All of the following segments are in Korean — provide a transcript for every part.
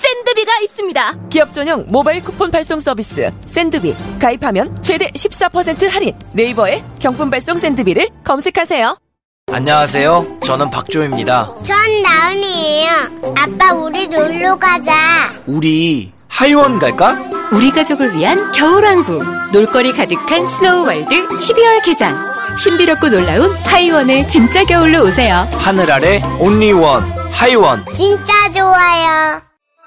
센드비가 있습니다. 기업 전용 모바일 쿠폰 발송 서비스 센드비 가입하면 최대 14% 할인 네이버에 경품 발송 센드비를 검색하세요. 안녕하세요. 저는 박조입니다. 전 나은이에요. 아빠 우리 놀러 가자. 우리 하이원 갈까? 우리 가족을 위한 겨울왕국 놀거리 가득한 스노우월드 12월 개장 신비롭고 놀라운 하이원의 진짜 겨울로 오세요 하늘 아래 온리원 하이원. 진짜 좋아요.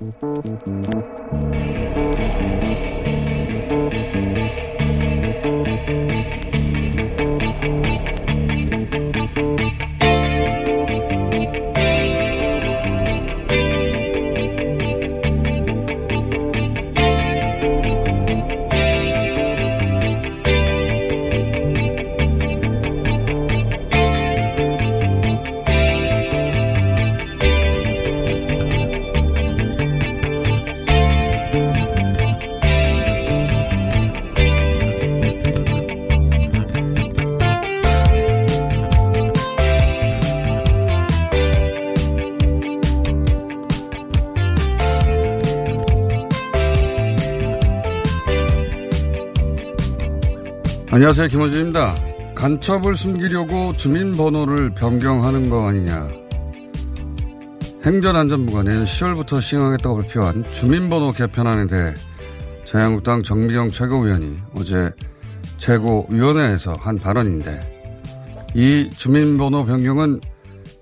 Thank you. 안녕하세요. 김호준입니다. 간첩을 숨기려고 주민번호를 변경하는 거 아니냐. 행정안전부가 내년 10월부터 시행하겠다고 발표한 주민번호 개편안에 대해 자유한국당 정미경 최고위원이 어제 최고위원회에서 한 발언인데 이 주민번호 변경은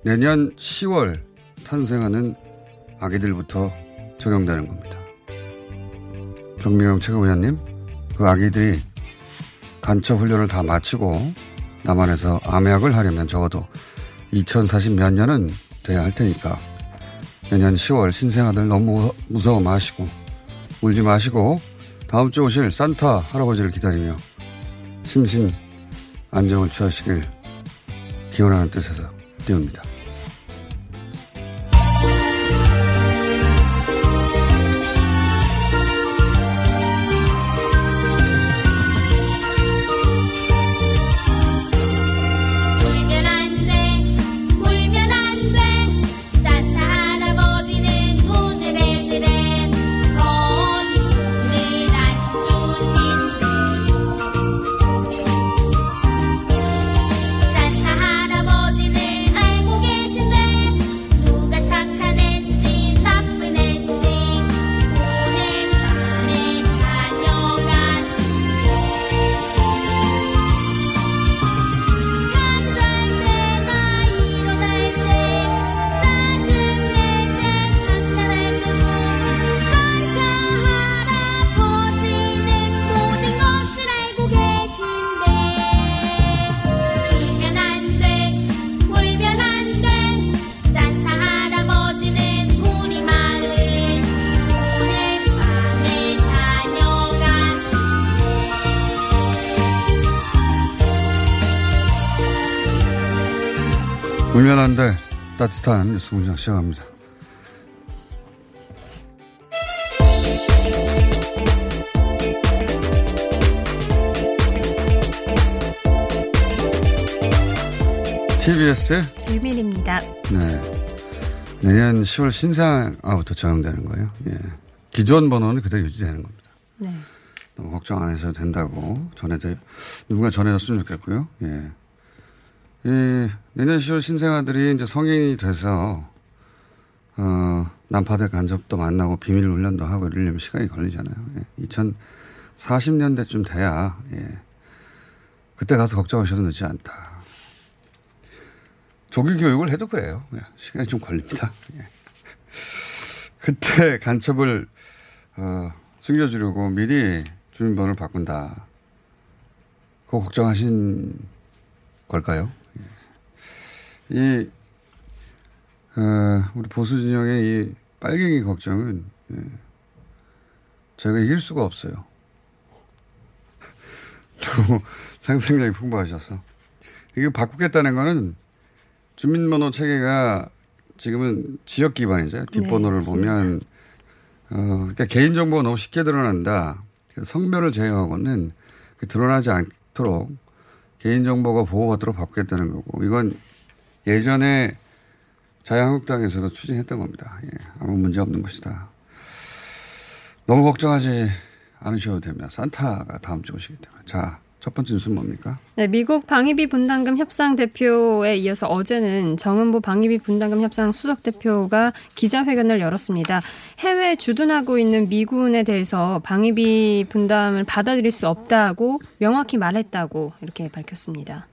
내년 10월 탄생하는 아기들부터 적용되는 겁니다. 정미경 최고위원님, 그 아기들이 간첩 훈련을 다 마치고 남한에서 암약을 하려면 적어도 2040 몇 년은 돼야 할 테니까 내년 10월 신생아들 너무 무서워 마시고 울지 마시고 다음 주 오실 산타 할아버지를 기다리며 심신 안정을 취하시길 기원하는 뜻에서 띄웁니다. 불면한데 따뜻한 뉴스 공장 시작합니다. TBS의 유민입니다. 네. 내년 10월 신상아부터 적용되는 거예요. 예. 기존 번호는 그대로 유지되는 겁니다. 네. 너무 걱정 안 하셔도 된다고 전해드 누군가 전해줬으면 좋겠고요. 예. 이, 내년 10월 신생아들이 이제 성인이 돼서, 어, 난파될 간접도 만나고 비밀 훈련도 하고 이러려면 시간이 걸리잖아요. 예. 2040년대쯤 돼야, 예. 그때 가서 걱정하셔도 늦지 않다. 조기 교육을 해도 그래요. 예. 시간이 좀 걸립니다. 예. 그때 간첩을, 어, 숨겨주려고 미리 주민번호를 바꾼다. 그거 걱정하신 걸까요? 예. 이, 어, 우리 보수 진영의 이 빨갱이 걱정은, 예. 저희가 이길 수가 없어요. 너무 상상력이 풍부하셔서. 이거 바꾸겠다는 거는 주민번호 체계가 지금은 지역 기반이죠. 뒷번호를 네, 보면, 어, 그러니까 개인 정보가 너무 쉽게 드러난다. 성별을 제외하고는 드러나지 않도록 개인 정보가 보호받도록 바꾸겠다는 거고, 이건 예전에 자유한국당에서도 추진했던 겁니다. 예, 아무 문제 없는 것이다. 너무 걱정하지 않으셔도 됩니다. 산타가 다음 주 오시기 때문에. 자, 첫 번째 뉴스는 뭡니까? 네, 미국 방위비 분담금 협상 대표에 이어서 어제는 정은보 방위비 분담금 협상 수석 대표가 기자회견을 열었습니다. 해외에 주둔하고 있는 미군에 대해서 방위비 분담을 받아들일 수 없다고 명확히 말했다고 이렇게 밝혔습니다.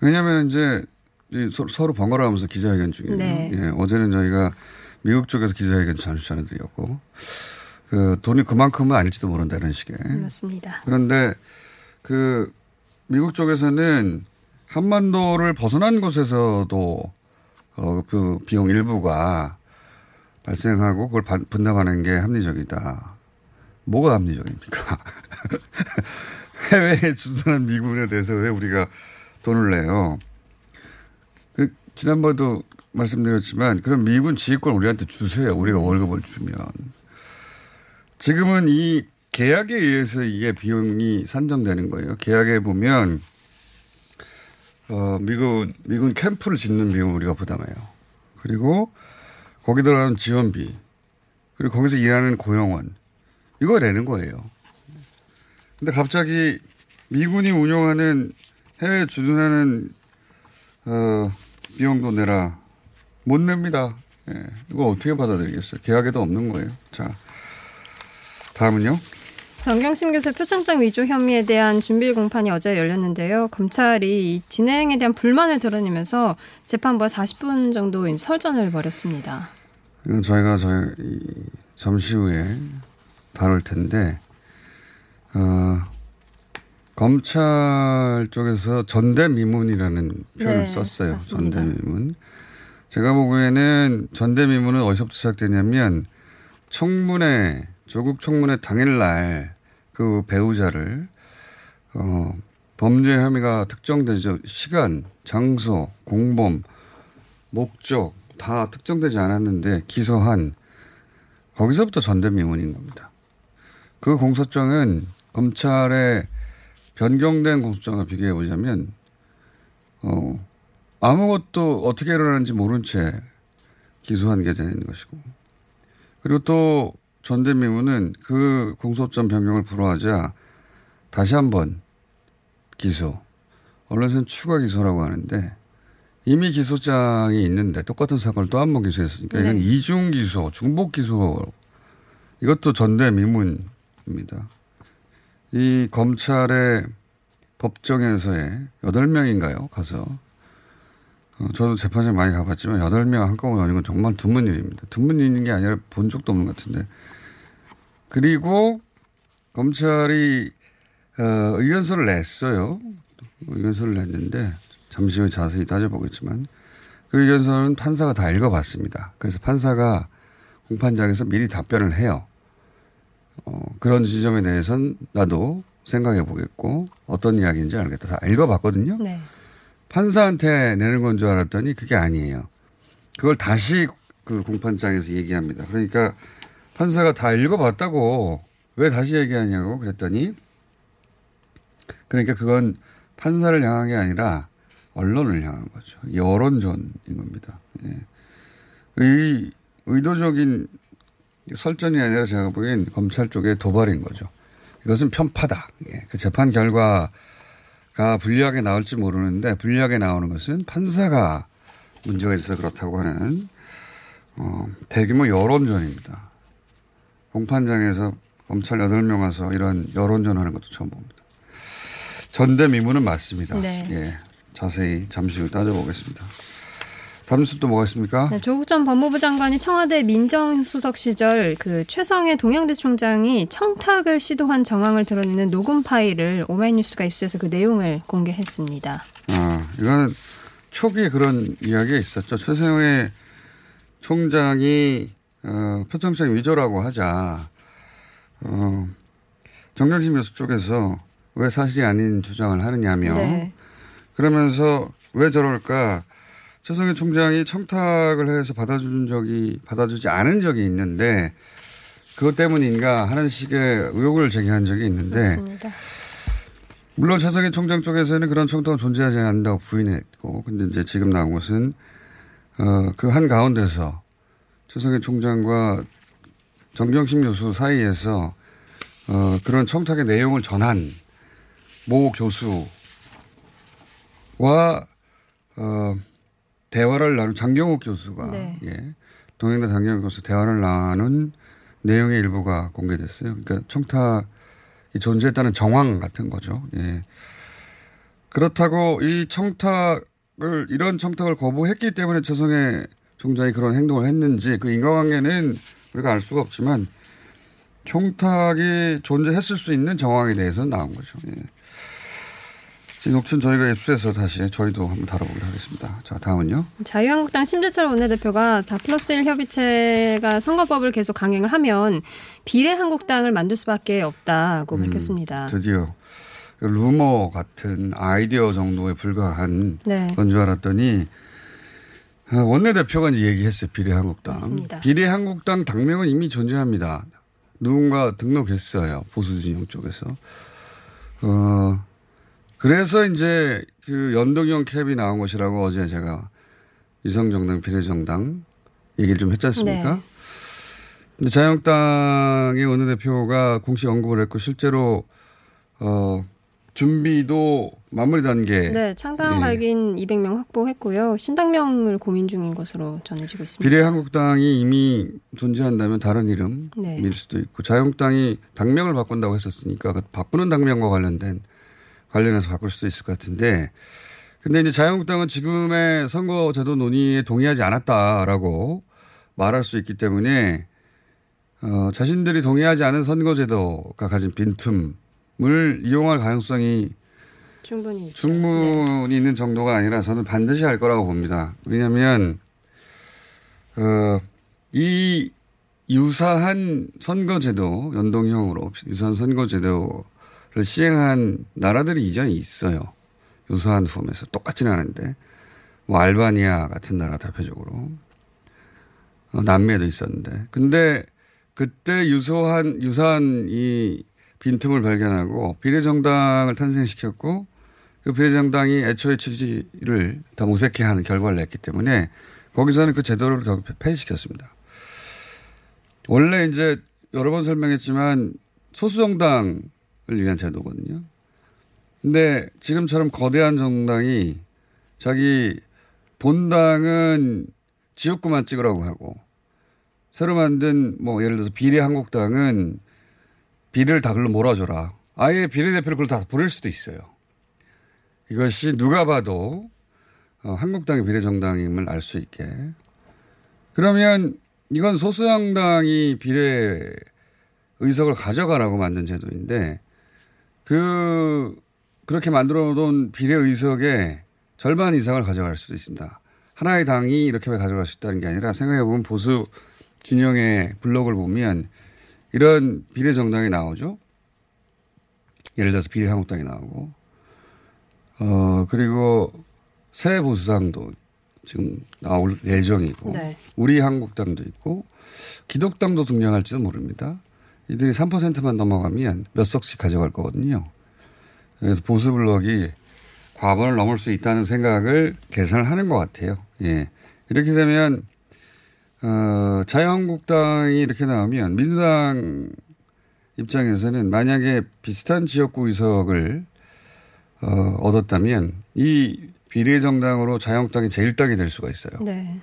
왜냐하면 이제 이 서- 서로 번갈아 가면서 기자회견 중이에요. 네. 예, 어제는 저희가 미국 쪽에서 기자회견 전해드렸고, 그 돈이 그만큼은 아닐지도 모른다는 식의. 맞습니다. 그런데 그 미국 쪽에서는 한반도를 벗어난 곳에서도 어, 그 비용 일부가 발생하고 그걸 반- 분담하는 게 합리적이다. 뭐가 합리적입니까? 해외에 주둔한 미군에 대해서 왜 우리가 돈을 내요? 그 지난번에도 말씀드렸지만 그럼 미군 지휘권 우리한테 주세요. 우리가 월급을 주면. 지금은 이 계약에 의해서 이게 비용이 산정되는 거예요. 계약에 보면 어, 미군 미군 캠프를 짓는 비용을 우리가 부담해요. 그리고 거기 들어가는 지원비 그리고 거기서 일하는 고용원 이거 내는 거예요. 근데 갑자기 미군이 운영하는 해외 주둔하는 어, 비용도 내라 못 냅니다. 예, 이거 어떻게 받아들이겠어요? 계약에도 없는 거예요. 자, 다음은요. 정경심 교수 표창장 위조 혐의에 대한 준비 공판이 어제 열렸는데요. 검찰이 이 진행에 대한 불만을 드러내면서 재판부와 40분 정도 설전을 벌였습니다. 이건 저희가 저희 이 잠시 후에 다룰 텐데 어, 검찰 쪽에서 전대미문이라는 표현을 네, 썼어요. 맞습니다. 전대미문. 제가 보기에는 전대미문은 어디서부터 시작되냐면 청문회 조국 청문회 당일날 그 배우자를 어, 범죄 혐의가 특정되죠. 시간, 장소, 공범, 목적 다 특정되지 않았는데 기소한 거기서부터 전대미문인 겁니다. 그 공소장은 검찰의 변경된 공소장과 비교해 보자면 어, 아무것도 어떻게 일어나는지 모른 채 기소한 게 되는 것이고 그리고 또 전대미문은 그 공소장 변경을 불허하자 다시 한번 기소 언론에서는 추가 기소라고 하는데 이미 기소장이 있는데 똑같은 사건을 또 한 번 기소했으니까 이건 네. 이중 기소, 중복 기소 이것도 전대미문입니다. 이 검찰의 법정에서의 여덟 명인가요? 가서 어, 저도 재판장 많이 가봤지만 여덟 명 한꺼번에 하는 건 정말 드문 일입니다. 드문 일인 게 아니라 본 적도 없는 것 같은데 그리고 검찰이 어, 의견서를 냈어요. 의견서를 냈는데 잠시 후에 자세히 따져보겠지만 그 의견서는 판사가 다 읽어봤습니다. 그래서 판사가 공판장에서 미리 답변을 해요. 어, 그런 지점에 대해서는 나도 생각해 보겠고 어떤 이야기인지 알겠다. 다 읽어봤거든요. 네. 판사한테 내는 건 줄 알았더니 그게 아니에요. 그걸 다시 그 공판장에서 얘기합니다. 그러니까 판사가 다 읽어봤다고 왜 다시 얘기하냐고 그랬더니 그러니까 그건 판사를 향한 게 아니라 언론을 향한 거죠. 여론전인 겁니다. 예. 의, 의도적인 설전이 아니라 제가 보기엔 검찰 쪽의 도발인 거죠. 이것은 편파다. 예. 그 재판 결과가 불리하게 나올지 모르는데 불리하게 나오는 것은 판사가 문제가 있어서 그렇다고 하는 어, 대규모 여론전입니다. 공판장에서 검찰 8명 와서 이런 여론전 하는 것도 처음 봅니다. 전대미문은 맞습니다. 네. 예. 자세히 잠시 후 따져보겠습니다. 다음 뉴스 또 뭐가 있습니까? 네, 조국 전 법무부 장관이 청와대 민정수석 시절 그 최성해 동양대 총장이 청탁을 시도한 정황을 드러내는 녹음 파일을 오마이뉴스가 입수해서 그 내용을 공개했습니다. 아, 이건 초기에 그런 이야기가 있었죠. 최세영의 총장이 어, 표창장 위조라고 하자 어, 정경심 교수 쪽에서 왜 사실이 아닌 주장을 하느냐며 네. 그러면서 왜 저럴까 최성해 총장이 청탁을 해서 받아준 적이 받아주지 않은 적이 있는데 그것 때문인가 하는 식의 의혹을 제기한 적이 있는데 맞습니다. 물론 최성해 총장 쪽에서는 그런 청탁은 존재하지 않는다고 부인했고, 근데 이제 지금 나온 것은, 어, 그 한 가운데서 최성해 총장과 정경심 교수 사이에서, 어, 그런 청탁의 내용을 전한 모 교수와, 어, 대화를 나눈 장경욱 교수가, 네. 예. 동행대 장경욱 교수 대화를 나눈 내용의 일부가 공개됐어요. 그러니까 청탁, 이 존재했다는 정황 같은 거죠. 예. 그렇다고 이 청탁을 이런 청탁을 거부했기 때문에 최성해 총장이 그런 행동을 했는지 그 인과관계는 우리가 알 수가 없지만 청탁이 존재했을 수 있는 정황에 대해서는 나온 거죠. 예. 녹취는 저희가 입수해서 다시 저희도 한번 다뤄보기로 하겠습니다. 자, 다음은요. 자유한국당 심재철 원내대표가 4 플러스 1 협의체가 선거법을 계속 강행을 하면 비례한국당을 만들 수밖에 없다고 밝혔습니다. 드디어 루머 같은 아이디어 정도에 불과한 네. 건줄 알았더니 어, 원내대표가 이제 얘기했어요. 비례한국당. 맞습니다. 비례한국당 당명은 이미 존재합니다. 누군가 등록했어요. 보수진영 쪽에서. 어, 그래서 이제 그 연동형 캡이 나온 것이라고 어제 제가 위성정당, 비례정당 얘기를 좀 했지 않습니까? 네. 근데 자유한국당의 원내대표가 공식 언급을 했고 실제로 어 준비도 마무리 단계 네, 창당 예. 발긴 200명 확보했고요. 신당명을 고민 중인 것으로 전해지고 있습니다. 비례 한국당이 이미 존재한다면 다른 이름일 네. 수도 있고 자유한국당이 당명을 바꾼다고 했었으니까 그 바꾸는 당명과 관련된 관련해서 바꿀 수도 있을 것 같은데 근데 이제 자유한국당은 지금의 선거제도 논의에 동의하지 않았다라고 말할 수 있기 때문에 어, 자신들이 동의하지 않은 선거제도가 가진 빈틈을 이용할 가능성이 충분히. 충분히 있는 정도가 아니라 저는 반드시 할 거라고 봅니다. 왜냐하면 어, 이 유사한 선거제도 연동형으로 유사한 선거제도를 시행한 나라들이 이전에 있어요. 유사한 폼에서 똑같지는 않은데 뭐 알바니아 같은 나라 대표적으로 어, 남미에도 있었는데 근데 그때 유사한 유사한 이 빈틈을 발견하고 비례정당을 탄생시켰고 그 비례정당이 애초에 취지를 다 모색해하는 결과를 냈기 때문에 거기서는 그 제도를 결국 폐지시켰습니다. 원래 이제 여러 번 설명했지만 소수정당을 위한 제도거든요. 근데 지금처럼 거대한 정당이 자기 본당은 지역구만 찍으라고 하고 새로 만든 뭐 예를 들어서 비례 한국당은 비례를 다 글로 몰아줘라. 아예 비례대표를 글로 다 보낼 수도 있어요. 이것이 누가 봐도 어, 한국당의 비례정당임을 알 수 있게. 그러면 이건 소수정당이 비례 의석을 가져가라고 만든 제도인데 그 그렇게 만들어 놓은 비례 의석의 절반 이상을 가져갈 수도 있습니다. 하나의 당이 이렇게 가져갈 수 있다는 게 아니라 생각해 보면 보수 진영의 블록을 보면 이런 비례 정당이 나오죠. 예를 들어서 비례 한국당이 나오고 어 그리고 새 보수당도 지금 나올 예정이고 네. 우리 한국당도 있고 기독당도 등장할지도 모릅니다. 이들이 3%만 넘어가면 몇 석씩 가져갈 거거든요. 그래서 보수 블록이 과반을 넘을 수 있다는 생각을 계산을 하는 것 같아요. 예. 이렇게 되면, 어, 자유한국당이 이렇게 나오면 민주당 입장에서는 만약에 비슷한 지역구 의석을 어, 얻었다면 이 비례정당으로 자유한국당이 제1당이 될 수가 있어요. 네.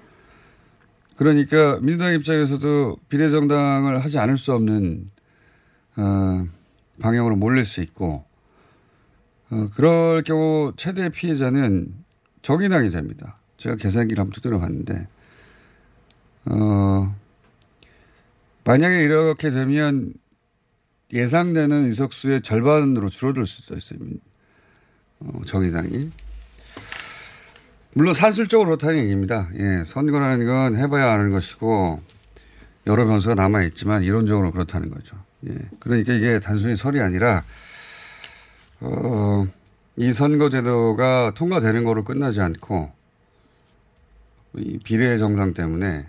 그러니까 민주당 입장에서도 비례정당을 하지 않을 수 없는 어, 방향으로 몰릴 수 있고 어, 그럴 경우 최대 피해자는 정의당이 됩니다. 제가 계산기를 한번 두드려 봤는데 어, 만약에 이렇게 되면 예상되는 의석수의 절반으로 줄어들 수도 있어요. 어, 정의당이. 물론 산술적으로 그렇다는 얘기입니다. 예, 선거라는 건 해봐야 아는 것이고 여러 변수가 남아있지만 이론적으로 그렇다는 거죠. 예, 그러니까 이게 단순히 설이 아니라 어, 이 선거제도가 통과되는 거로 끝나지 않고 이 비례 정당 때문에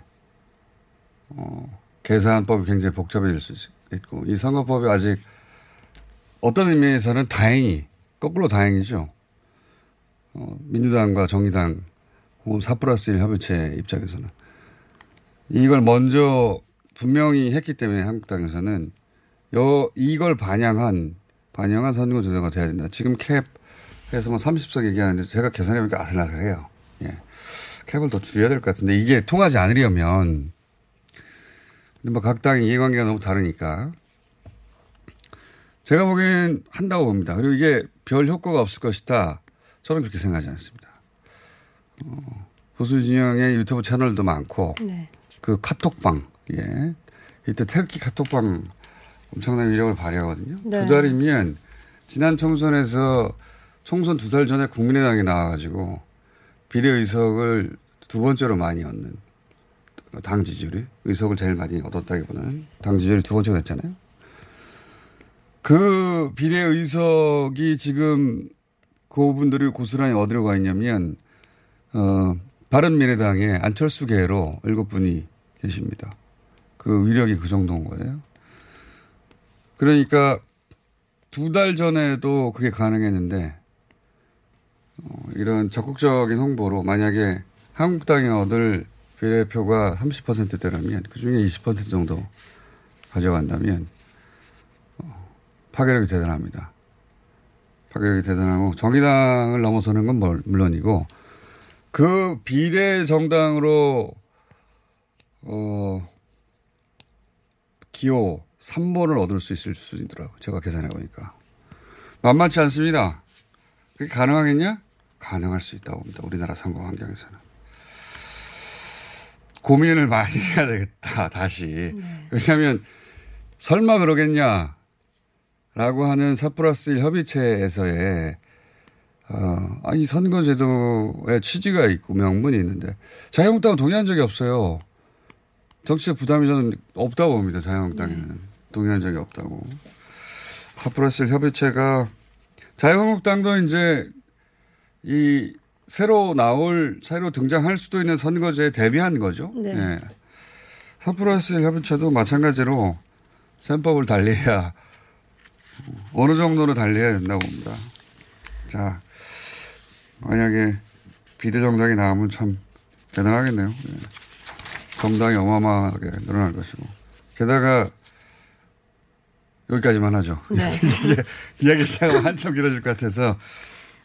어, 계산법이 굉장히 복잡해질 수 있고 이 선거법이 아직 어떤 의미에서는 다행히 거꾸로 다행이죠. 어, 민주당과 정의당 혹은 4 플러스 1 협의체 입장에서는 이걸 먼저 분명히 했기 때문에 한국당에서는 여, 이걸 반영한 반영한 선거제도가 돼야 된다. 지금 캡 해서 뭐 30석 얘기하는데 제가 계산해보니까 아슬아슬해요. 예. 캡을 더 줄여야 될 것 같은데 이게 통하지 않으려면 근데 뭐 각 당의 이해관계가 너무 다르니까 제가 보기엔 한다고 봅니다. 그리고 이게 별 효과가 없을 것이다. 저는 그렇게 생각하지 않습니다. 어, 보수 진영의 유튜브 채널도 많고 네. 그 카톡방 예 이때 태극기 카톡방 엄청난 위력을 발휘하거든요. 네. 두 달이면 지난 총선에서 총선 두 달 전에 국민의당이 나와가지고 비례 의석을 두 번째로 많이 얻는 당 지지율이 의석을 제일 많이 얻었다기보다는 당 지지율이 두 번째가 됐잖아요. 그 비례 의석이 지금 그분들이 고스란히 어디로 가 있냐면 어, 바른미래당의 안철수계로 일곱 분이 계십니다. 그 위력이 그 정도인 거예요. 그러니까 두 달 전에도 그게 가능했는데 어, 이런 적극적인 홍보로 만약에 한국당이 얻을 비례표가 30%대라면 그중에 20% 정도 가져간다면 어, 파괴력이 대단합니다. 파괴력이 대단하고 정의당을 넘어서는 건 물- 물론이고 그 비례 정당으로 어 기호 3번을 얻을 수 있을 수있더라고요 제가 계산해 보니까. 만만치 않습니다. 그게 가능하겠냐? 가능할 수 있다고 봅니다. 우리나라 선거 환경에서는. 고민을 많이 해야 되겠다, 다시. 왜냐하면 설마 그러겠냐? 라고 하는 4 플러스 1 협의체에서의 어, 아니, 선거제도의 취지가 있고 명분이 있는데 자유한국당은 동의한 적이 없어요. 정치적 부담이 저는 없다고 봅니다. 자유한국당에는. 동의한 적이 없다고. 4 플러스 1 협의체가 자유한국당도 이제 이 새로 나올, 새로 등장할 수도 있는 선거제에 대비한 거죠. 네. 예. 4 플러스 1 협의체도 마찬가지로 셈법을 달리해야 어느 정도로 달려야 된다고 봅니다. 자, 만약에 비례정당이 나오면 참 대단하겠네요. 예. 정당이 어마어마하게 늘어날 것이고. 게다가 여기까지만 하죠. 네. 이야기 시작하면 한참 길어질 것 같아서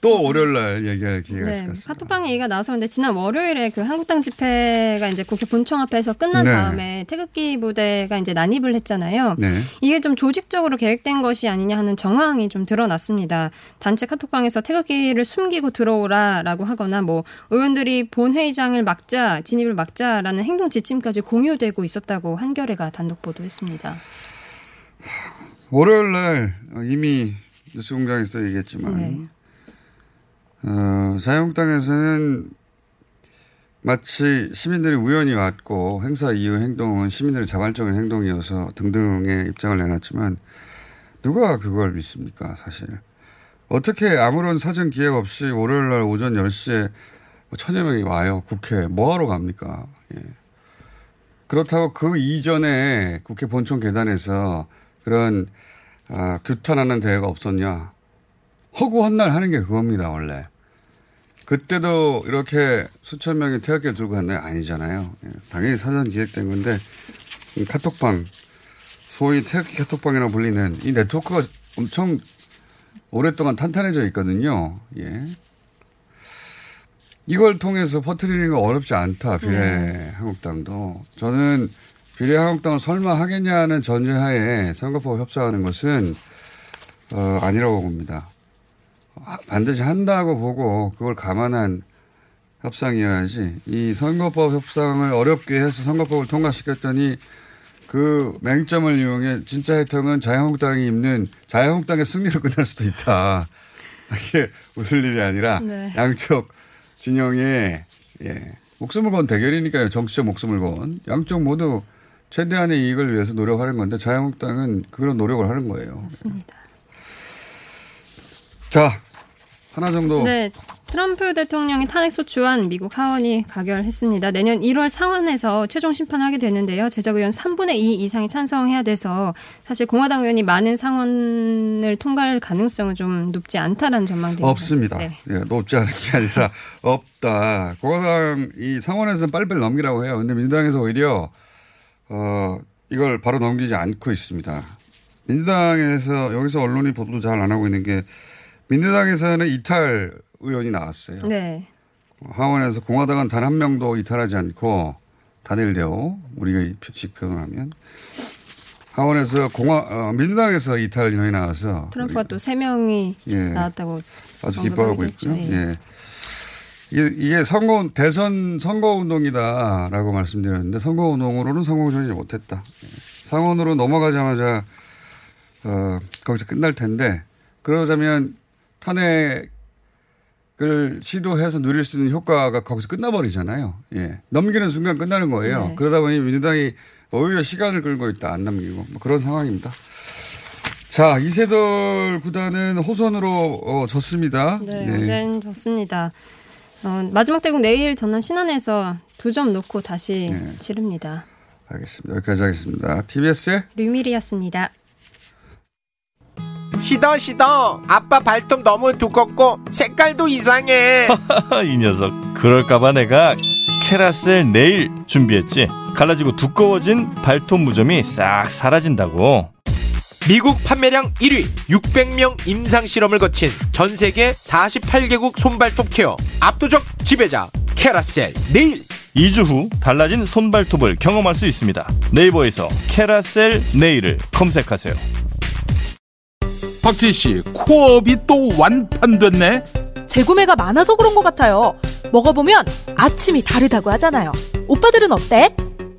또 월요일 날 얘기할 기회가 있을 네, 것 같습니다. 카톡방 얘기가 나왔었는데 지난 월요일에 그 한국당 집회가 이제 국회 본청 앞에서 끝난 네. 다음에 태극기 부대가 이제 난입을 했잖아요. 네. 이게 좀 조직적으로 계획된 것이 아니냐 하는 정황이 좀 드러났습니다. 단체 카톡방에서 태극기를 숨기고 들어오라라고 하거나 뭐 의원들이 본회의장을 막자 진입을 막자라는 행동 지침까지 공유되고 있었다고 한겨레가 단독 보도했습니다. 월요일 날 이미 뉴스 공장에서 얘기했지만 네. 어, 자유한국당에서는 마치 시민들이 우연히 왔고 행사 이후 행동은 시민들의 자발적인 행동이어서 등등의 입장을 내놨지만 누가 그걸 믿습니까 사실. 어떻게 아무런 사전 기획 없이 월요일 날 오전 10시에 뭐 천여 명이 와요. 국회 뭐하러 갑니까? 예. 그렇다고 그 이전에 국회 본청 계단에서 그런 아, 규탄하는 대회가 없었냐. 허구 헛날 하는 게 그겁니다, 원래. 그때도 이렇게 수천 명이 태극기를 들고 갔나요? 아니잖아요. 예, 당연히 사전 기획된 건데 이 카톡방 소위 태극기 카톡방이라고 불리는 이 네트워크가 엄청 오랫동안 탄탄해져 있거든요. 예. 이걸 통해서 퍼뜨리는 거 어렵지 않다. 비례 네. 한국당도. 저는 비례 한국당을 설마 하겠냐는 전제하에 선거법 협상하는 것은 어, 아니라고 봅니다. 아, 반드시 한다고 보고 그걸 감안한 협상이어야지 이 선거법 협상을 어렵게 해서 선거법을 통과시켰더니 그 맹점을 이용해 진짜 혜택은 자유한국당이 입는 자유한국당의 승리로 끝날 수도 있다. 이게 웃을 일이 아니라 네. 양쪽 진영에 예. 목숨을 건 대결이니까요. 정치적 목숨을 건 양쪽 모두 최대한의 이익을 위해서 노력하는 건데 자유한국당은 그런 노력을 하는 거예요. 맞습니다. 자 하나 정도 네. 트럼프 대통령의 탄핵 소추안 미국 하원이 가결했습니다. 내년 1월 상원에서 최종 심판하게 되는데요. 제적 의원 3분의 2 이상이 찬성해야 돼서 사실 공화당 의원이 많은 상원을 통과할 가능성은 좀 높지 않다라는 전망이. 없습니다. 네. 예, 높지 않은 게 아니라 없다. 공화당 이 상원에서는 빨리빨리 넘기라고 해요. 근데 민주당에서 오히려 어 이걸 바로 넘기지 않고 있습니다. 민주당에서 여기서 언론이 보도 잘 안 하고 있는 게 민주당에서는 이탈 의원이 나왔어요. 네. 하원에서 공화당은 단 한 명도 이탈하지 않고 단일대오 우리가 식 표현하면 하원에서 공화 어, 민주당에서 이탈 인원이 나와서 트럼프가 또 세 명이 예. 나왔다고 아주 기뻐하고. 있고요. 예. 예. 이게, 선거 대선 선거 운동이다라고 말씀드렸는데 선거 운동으로는 성공하지 못했다. 예. 상원으로 넘어가자마자 어, 거기서 끝날 텐데 그러자면 탄핵을 시도해서 누릴 수 있는 효과가 거기서 끝나버리잖아요. 예. 넘기는 순간 끝나는 거예요. 네. 그러다 보니 민주당이 오히려 시간을 끌고 있다. 안 남기고. 뭐 그런 상황입니다. 자, 이세돌 구단은 호선으로 어, 졌습니다. 네, 네. 어젠 좋습니다. 어, 마지막 대국 내일 전남 신안에서 두 점 놓고 다시 네. 치릅니다. 알겠습니다. 여기까지 하겠습니다. TBS의 류밀이었습니다. 시더 시더 아빠 발톱 너무 두껍고 색깔도 이상해 이 녀석 그럴까봐 내가 캐라셀 네일 준비했지 갈라지고 두꺼워진 발톱 무좀이 싹 사라진다고 미국 판매량 1위 600명 임상 실험을 거친 전 세계 48개국 손발톱 케어 압도적 지배자 캐라셀 네일 2주 후 달라진 손발톱을 경험할 수 있습니다 네이버에서 캐라셀 네일을 검색하세요 박지희 씨, 코어업이 또 완판됐네? 재구매가 많아서 그런 것 같아요. 먹어보면 아침이 다르다고 하잖아요. 오빠들은 어때?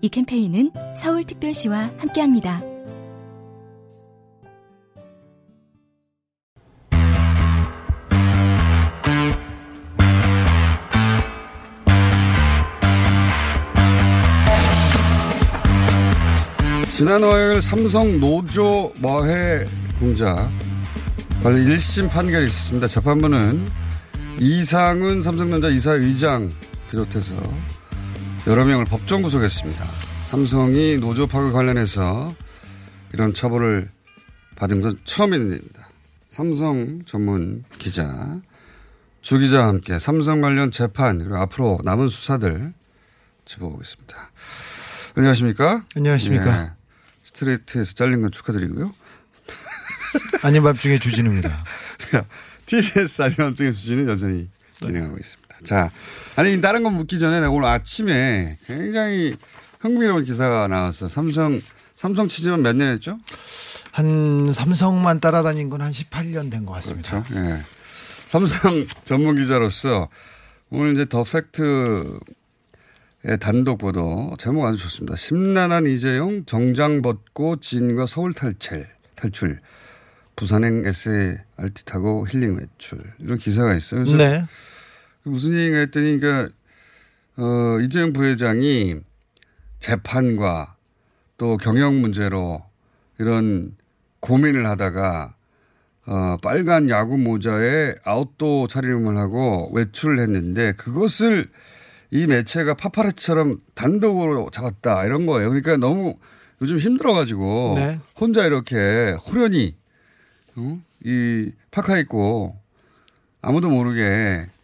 이 캠페인은 서울특별시와 함께합니다. 지난 화요일 삼성 노조 머해 공작 관련 1심 판결이 있었습니다. 재판부는 이상은 삼성전자 이사회장 비롯해서 여러 명을 법정 구속했습니다. 삼성이 노조 파괴 관련해서 이런 처벌을 받은 건 처음인 일입니다. 삼성 전문 기자 주 기자와 함께 삼성 관련 재판 그리고 앞으로 남은 수사들 짚어보겠습니다. 안녕하십니까? 안녕하십니까? 예, 스트레이트에서 잘린 건 축하드리고요. 아닌 밤중에 주진우입니다. TBS 아닌 밤중에 주진은 여전히 진행하고 있습니다. 자, 아니 다른 건 묻기 전에 내가 오늘 아침에 굉장히 흥미로운 기사가 나왔어. 삼성 삼성 취재만 몇 년 했죠? 한 삼성만 따라다닌 건 한 18년 된 것 같습니다. 그렇죠. 예. 삼성 전문 기자로서 오늘 이제 더 팩트의 단독 보도 제목 아주 좋습니다. 심란한 이재용 정장 벗고 지인과 서울 탈출 탈출 부산행 SRT 타고 힐링 외출 이런 기사가 있어요. 네. 무슨 얘기가 했더니 그러니까 어, 이재용 부회장이 재판과 또 경영 문제로 이런 고민을 하다가 어, 빨간 야구 모자에 아웃도어 차림을 하고 외출을 했는데 그것을 이 매체가 파파라치처럼 단독으로 잡았다 이런 거예요. 그러니까 너무 요즘 힘들어가지고 네. 혼자 이렇게 호련히 어? 이 파카 입고 아무도 모르게 어,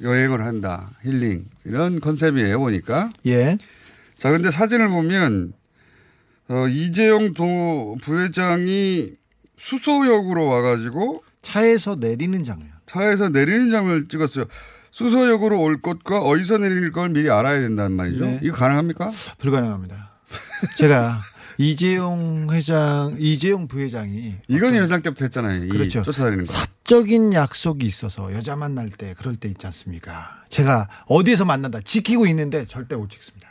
여행을 한다 힐링 이런 컨셉이에요 보니까. 예. 자 그런데 사진을 보면 어, 이재용 도 부회장이 수소역으로 와가지고 차에서 내리는 장면. 차에서 내리는 장면을 찍었어요. 수소역으로 올 것과 어디서 내릴 걸 미리 알아야 된다는 말이죠. 네. 이거 가능합니까? 불가능합니다. 제가 이재용 회장, 이재용 부회장이 이건 회장 때부터 했잖아요. 이 그렇죠. 쫓아다니는 거. 사적인 약속이 있어서 여자 만날 때 그럴 때 있지 않습니까? 제가 어디에서 만난다 지키고 있는데 절대 못 찍습니다.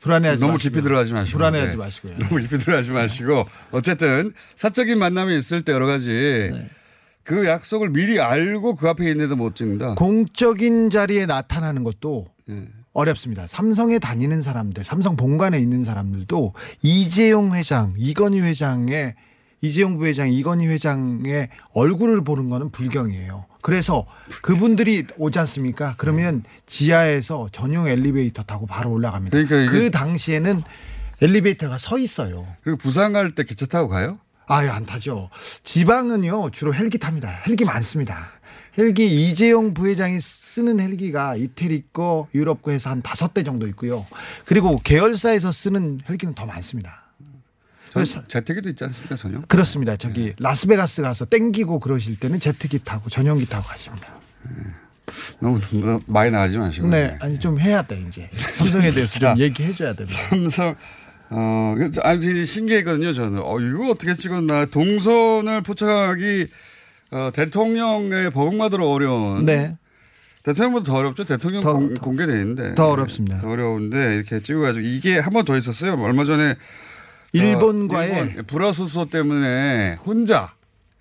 불안해하지 너무 마시고요. 깊이 들어가지 마시고. 불안해하지 네. 마시고요. 너무 깊이 들어가지 마시고. 어쨌든 사적인 만남이 있을 때 여러 가지 네. 그 약속을 미리 알고 그 앞에 있는데도 못 찍는다. 공적인 자리에 나타나는 것도 네. 어렵습니다. 삼성에 다니는 사람들, 삼성 본관에 있는 사람들도 이재용 회장, 이건희 회장의 이재용 부회장, 이건희 회장의 얼굴을 보는 거는 불경이에요. 그래서 그분들이 오지 않습니까? 그러면 지하에서 전용 엘리베이터 타고 바로 올라갑니다. 그러니까 그 당시에는 엘리베이터가 서 있어요. 그리고 부산 갈 때 기차 타고 가요? 아유, 안 타죠. 지방은요, 주로 헬기 탑니다. 헬기 많습니다. 헬기 이재용 부회장이 쓰는 헬기가 이태리 거, 유럽 거에서 한 다섯 대 정도 있고요. 그리고 계열사에서 쓰는 헬기는 더 많습니다. 전 재택에도 있지 않습니까, 전용? 그렇습니다. 저기 라스베가스 가서 땡기고 그러실 때는 제트기 타고 전용기 타고 가십니다. 너무 많이 나가지 마시고. 네, 아니 좀 해야 돼 이제 삼성에 대해서 좀 얘기해 줘야 됩니다. 삼성 어, 그, 저, 아니, 신기했거든요, 저는. 어, 이거 어떻게 찍었나. 동선을 포착하기, 어, 대통령의 버금가도록 어려운. 네. 대통령보다 더 어렵죠? 대통령 더- 공, 공개돼 있는데. 더 어렵습니다. 더 어려운데, 이렇게 찍어가지고, 이게 한 번 더 있었어요. 얼마 전에. 일본과의 어, 일본 불화수소 때문에 혼자,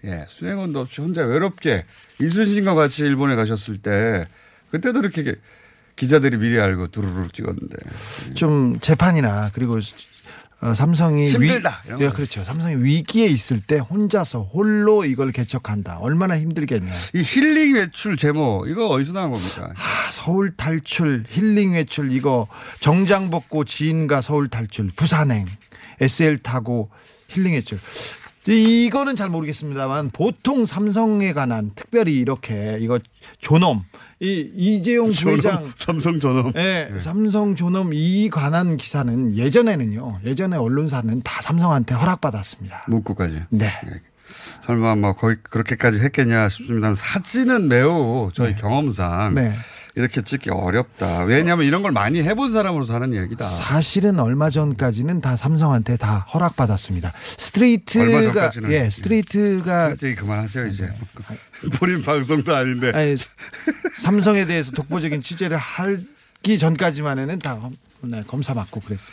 예, 수행원도 없이 혼자 외롭게 이순신과 같이 일본에 가셨을 때, 그때도 이렇게 기자들이 미리 알고 두루루 찍었는데. 좀 재판이나 그리고 어, 삼성이 힘들다, 위, 네, 거. 그렇죠. 삼성이 위기에 있을 때 혼자서 홀로 이걸 개척한다. 얼마나 힘들겠냐. 이 힐링 외출 제목, 이거 어디서 나온 겁니까? 아, 서울 탈출, 힐링 외출 이거 정장 벗고 지인과 서울 탈출, 부산행, SL 타고 힐링 외출. 이거는 잘 모르겠습니다만 보통 삼성에 관한 특별히 이렇게 이거 존엄 이 이재용 부회장 삼성 존엄. 네, 삼성 존엄 이 관한 기사는 예전에는요. 예전에 언론사는 다 삼성한테 허락받았습니다. 문구까지. 네. 설마 뭐 거의 그렇게까지 했겠냐 싶습니다. 사진은 매우 저희 경험상 네. 이렇게 찍기 어렵다. 왜냐하면 이런 걸 많이 해본 사람으로서 하는 얘기다. 사실은 얼마 전까지는 다 삼성한테 다 허락받았습니다. 얼마 스트레이트가 전까지는. 예, 스트레이트가 얘기 그만하세요 이제. 본인 방송도 아닌데. 아니, 삼성에 대해서 독보적인 취재를 하기 전까지만에는 다 검- 네, 검사 받고 그랬어요.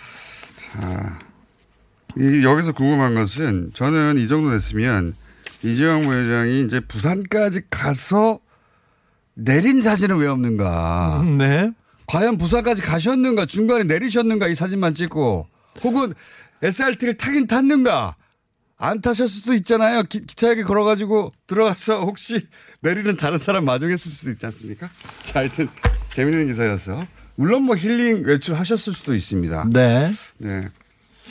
자, 이, 여기서 궁금한 것은 저는 이 정도 됐으면 이재용 부회장이 이제 부산까지 가서 내린 사진은 왜 없는가. 네. 과연 부산까지 가셨는가 중간에 내리셨는가 이 사진만 찍고 혹은 SRT를 타긴 탔는가 안 타셨을 수도 있잖아요. 기, 기차역에 걸어가지고 들어가서 혹시 내리는 다른 사람 마중했을 수도 있지 않습니까? 자, 하여튼 재밌는 기사였어. 물론 뭐 힐링 외출하셨을 수도 있습니다. 네. 네.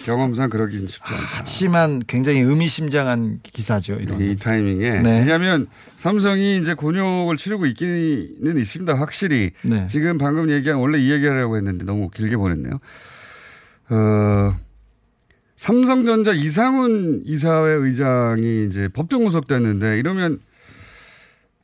경험상 그러긴 쉽지 않다. 하지만 굉장히 의미심장한 기사죠. 이런. 이 타이밍에. 네. 왜냐하면 삼성이 이제 곤욕을 치르고 있기는 있습니다. 확실히. 네. 지금 방금 얘기한 원래 이 얘기하려고 했는데 너무 길게 보냈네요. 어, 삼성전자 이상훈 이사회 의장이 이제 법정 구속됐는데 이러면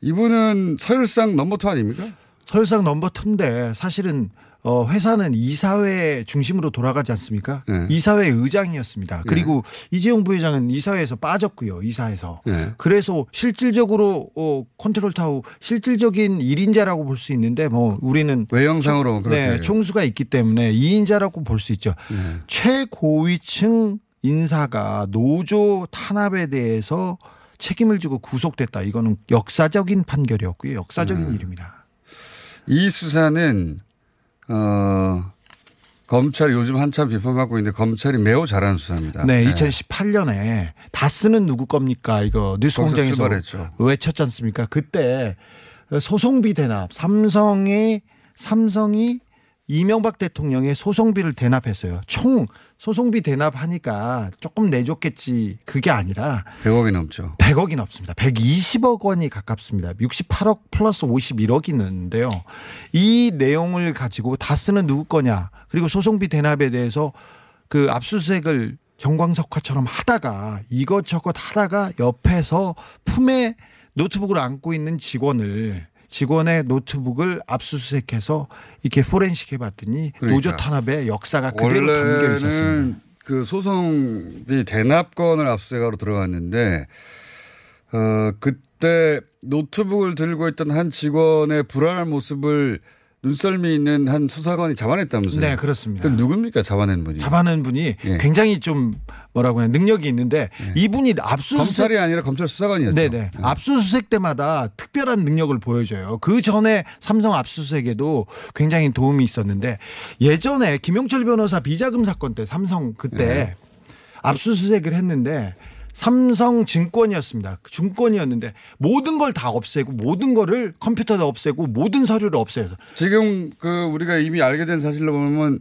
이분은 서열상 number two 아닙니까? 서열상 number two인데 사실은 어, 회사는 이사회 중심으로 돌아가지 않습니까? 네. 이사회 의장이었습니다. 그리고 이재용 부회장은 이사회에서 빠졌고요. 이사에서. 네. 그래서 실질적으로 어, 컨트롤 타워 실질적인 1인자라고 볼 수 있는데 뭐 우리는 외형상으로 총- 네. 총수가 있기 때문에 2인자라고 볼 수 있죠. 네. 최고위층 인사가 노조 탄압에 대해서 책임을 지고 구속됐다. 이거는 역사적인 판결이었고요. 역사적인 네. 일입니다. 이 수사는 어 검찰이 요즘 한참 비판받고 있는데 검찰이 매우 잘하는 수사입니다. 네, 2018년에 다스는 누구 겁니까? 이거 뉴스 공장에서 출발했죠. 외쳤지 않습니까? 그때 소송비 대납, 삼성이 삼성이 이명박 대통령의 소송비를 대납했어요. 총 소송비 대납하니까 조금 내줬겠지. 그게 아니라 100억이 넘죠. 100억이 넘습니다. 120억 원이 가깝습니다. 68억 플러스 51억이 있는데요. 이 내용을 가지고 다스는 누구 거냐. 그리고 소송비 대납에 대해서 그 압수수색을 정광석화처럼 하다가 이것저것 하다가 옆에서 품에 노트북을 안고 있는 직원을 직원의 노트북을 압수수색해서 이렇게 포렌식 해봤더니 그러니까. 노조 탄압의 역사가 그대로 담겨 있었습니다. 그 소송비 대납건을 압수수색하러 들어갔는데 어 그때 노트북을 들고 있던 한 직원의 불안한 모습을 눈썰미 있는 한 수사관이 잡아냈다면서요? 네, 그렇습니다. 그 누굽니까 잡아낸 분이? 잡아낸 분이 예. 굉장히 좀 뭐라고 해야 능력이 있는데 이분이 압수수색 검찰이 아니라 검찰 수사관이었죠. 네네. 압수수색 때마다 특별한 능력을 보여줘요. 그 전에 삼성 압수수색에도 굉장히 도움이 있었는데 예전에 김용철 변호사 비자금 사건 때 삼성 그때 네. 압수수색을 했는데 삼성 증권이었습니다. 그 증권이었는데 모든 걸 다 없애고 모든 거를 컴퓨터도 없애고 모든 서류를 없애요. 지금 그 우리가 이미 알게 된 사실로 보면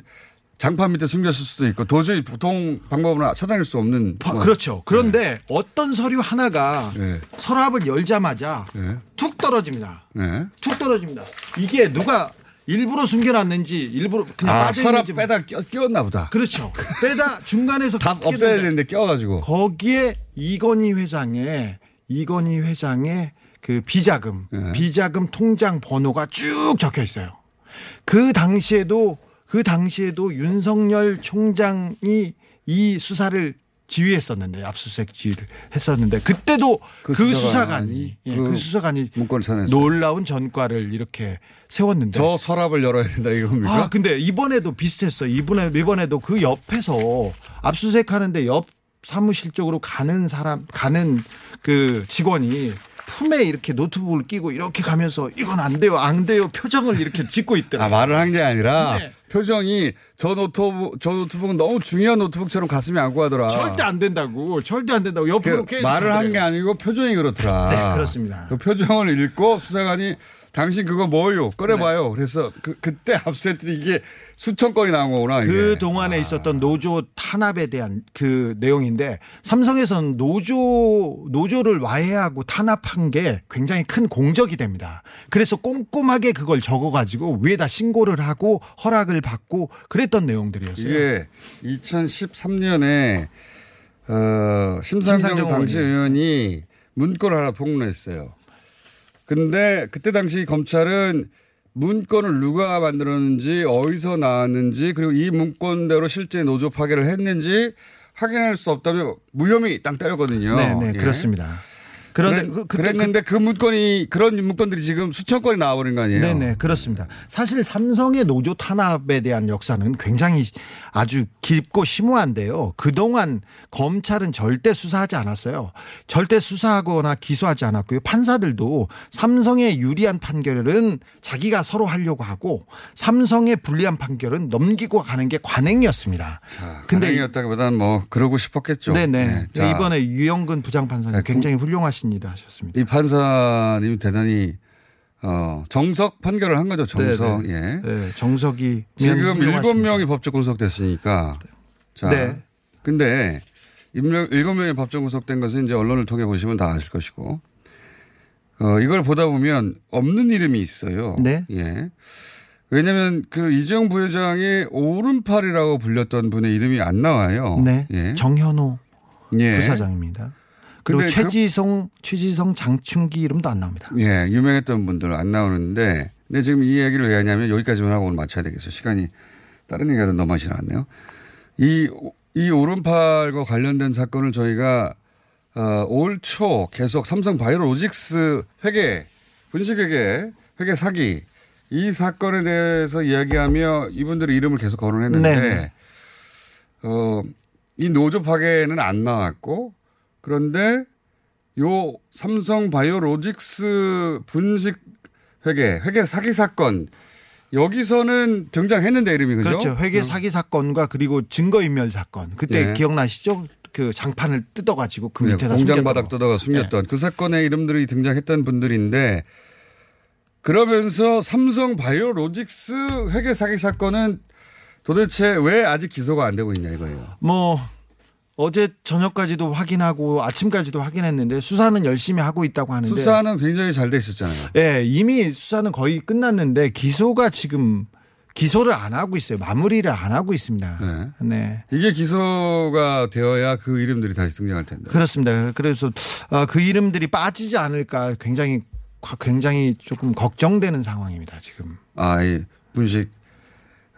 장판 밑에 숨겼을 수도 있고 도저히 보통 방법으로 찾아낼 수 없는 바- 뭐. 그렇죠. 그런데 어떤 서류 하나가 네. 서랍을 열자마자 네. 툭 떨어집니다. 네. 툭 떨어집니다. 이게 누가 일부러 숨겨놨는지 일부러 그냥 아, 빠져 서랍 빼다 끼- 끼웠나 보다. 그렇죠. 빼다 중간에서 다 끼었는데 없애야 되는데 껴가지고. 거기에 이건희 회장의 이건희 회장의 그 비자금 네. 비자금 통장 번호가 쭉 적혀 있어요. 그 당시에도 그 당시에도 윤석열 총장이 이 수사를 지휘했었는데 압수수색 지휘를 했었는데 그때도 그 그, 수사관이 예, 그 그 수사관이. 놀라운 전과를 이렇게 세웠는데 저 서랍을 열어야 된다 이겁니까? 아, 근데 이번에도 비슷했어요. 이번에 이번에도 그 옆에서 압수수색 하는데 옆 사무실 쪽으로 가는 사람 가는 그 직원이 품에 이렇게 노트북을 끼고 이렇게 가면서 이건 안 돼요, 안 돼요 표정을 이렇게 짓고 아, 있더라고요. 말을 한 게 아니라 네. 표정이 저 노트북, 저 노트북은 너무 중요한 노트북처럼 가슴에 안고 하더라. 절대 안 된다고, 절대 안 된다고 옆으로 그 말을 한 게. 아니고 표정이 그렇더라. 네, 그렇습니다. 그 표정을 읽고 수사관이 당신 그거 뭐요? 꺼내봐요. 그래서 그, 그때 압수했더니 이게 수천 건이 나온 거구나. 이게. 그 동안에 있었던 노조 탄압에 대한 그 내용인데 삼성에서는 노조 노조를 와해하고 탄압한 게 굉장히 큰 공적이 됩니다. 그래서 꼼꼼하게 그걸 적어가지고 위에다 신고를 하고 허락을 받고 그랬던 내용들이었어요. 이게 2013년에 어, 심상정 심상정 당시 의원이. 의원이 문건을 하나 폭로했어요. 근데 그때 당시 검찰은 문건을 누가 만들었는지 어디서 나왔는지 그리고 이 문건대로 실제 노조 파괴를 했는지 확인할 수 없다면 무혐의 땅 때렸거든요. 네, 네, 예. 그렇습니다. 그런데 그래- 그- 그랬는데 그, 문건이 그런 문건들이 지금 수천 건이 나와버린 거 아니에요? 네네 그렇습니다. 사실 삼성의 노조 탄압에 대한 역사는 굉장히 아주 깊고 심오한데요. 그동안 검찰은 절대 수사하지 않았어요. 절대 수사하거나 기소하지 않았고요. 판사들도 삼성의 유리한 판결은 자기가 서로 하려고 하고 삼성의 불리한 판결은 넘기고 가는 게 관행이었습니다. 근데 이었다기보다는 뭐 그러고 싶었겠죠. 네네. 네, 자. 이번에 유영근 부장판사님 네, 굉장히 훌륭하 십니다 하셨습니다. 이 판사님이 대단히 어, 정석 판결을 한 거죠. 정석. 네, 예. 네, 정석이 지금 일곱 명이 법적 구속됐으니까. 자. 네. 근데 일곱 명이 법적 구속된 것은 이제 언론을 통해 보시면 다 아실 것이고. 어, 이걸 보다 보면 없는 이름이 있어요. 네. 예. 왜냐면 그 이재용 부회장이 오른팔이라고 불렸던 분의 이름이 안 나와요. 네. 예. 정현호 예. 부사장입니다. 그리고 근데 그- 최지성, 최지성, 장충기 이름도 안 나옵니다. 예, 유명했던 분들 안 나오는데, 근데 지금 이 얘기를 왜 하냐면 여기까지만 하고 오늘 마쳐야 되겠어요. 시간이 다른 얘기가 너무 많이 나왔네요. 이, 이 오른팔과 관련된 사건을 저희가 어, 올 초 계속 삼성 바이오로직스 회계, 분식회계, 회계 사기 이 사건에 대해서 이야기하며 이분들의 이름을 계속 거론했는데 네네. 어, 이 노조 파괴는 안 나왔고 그런데 요 삼성 바이오로직스 분식 회계, 회계 사기 사건 여기서는 등장했는데 이름이 그죠? 그렇죠. 회계 사기 사건과 그리고 증거 인멸 사건. 그때 예. 기억나시죠? 그 장판을 뜯어 가지고 그 네, 밑에다 공장 숨겼던 바닥 거. 뜯어가 숨겼던 그 사건의 이름들이 등장했던 분들인데 그러면서 삼성 바이오로직스 회계 사기 사건은 도대체 왜 아직 기소가 안 되고 있냐 이거예요. 뭐 어제 저녁까지도 확인하고 아침까지도 확인했는데 수사는 열심히 하고 있다고 하는데 수사는 굉장히 잘 돼 있었잖아요. 예, 이미 수사는 거의 끝났는데 기소가 지금 기소를 안 하고 있어요. 마무리를 안 하고 있습니다. 네. 이게 기소가 되어야 그 이름들이 다시 등장할 텐데. 그렇습니다. 그래서 어, 그 이름들이 빠지지 않을까 굉장히 굉장히 조금 걱정되는 상황입니다. 지금. 아, 이 분식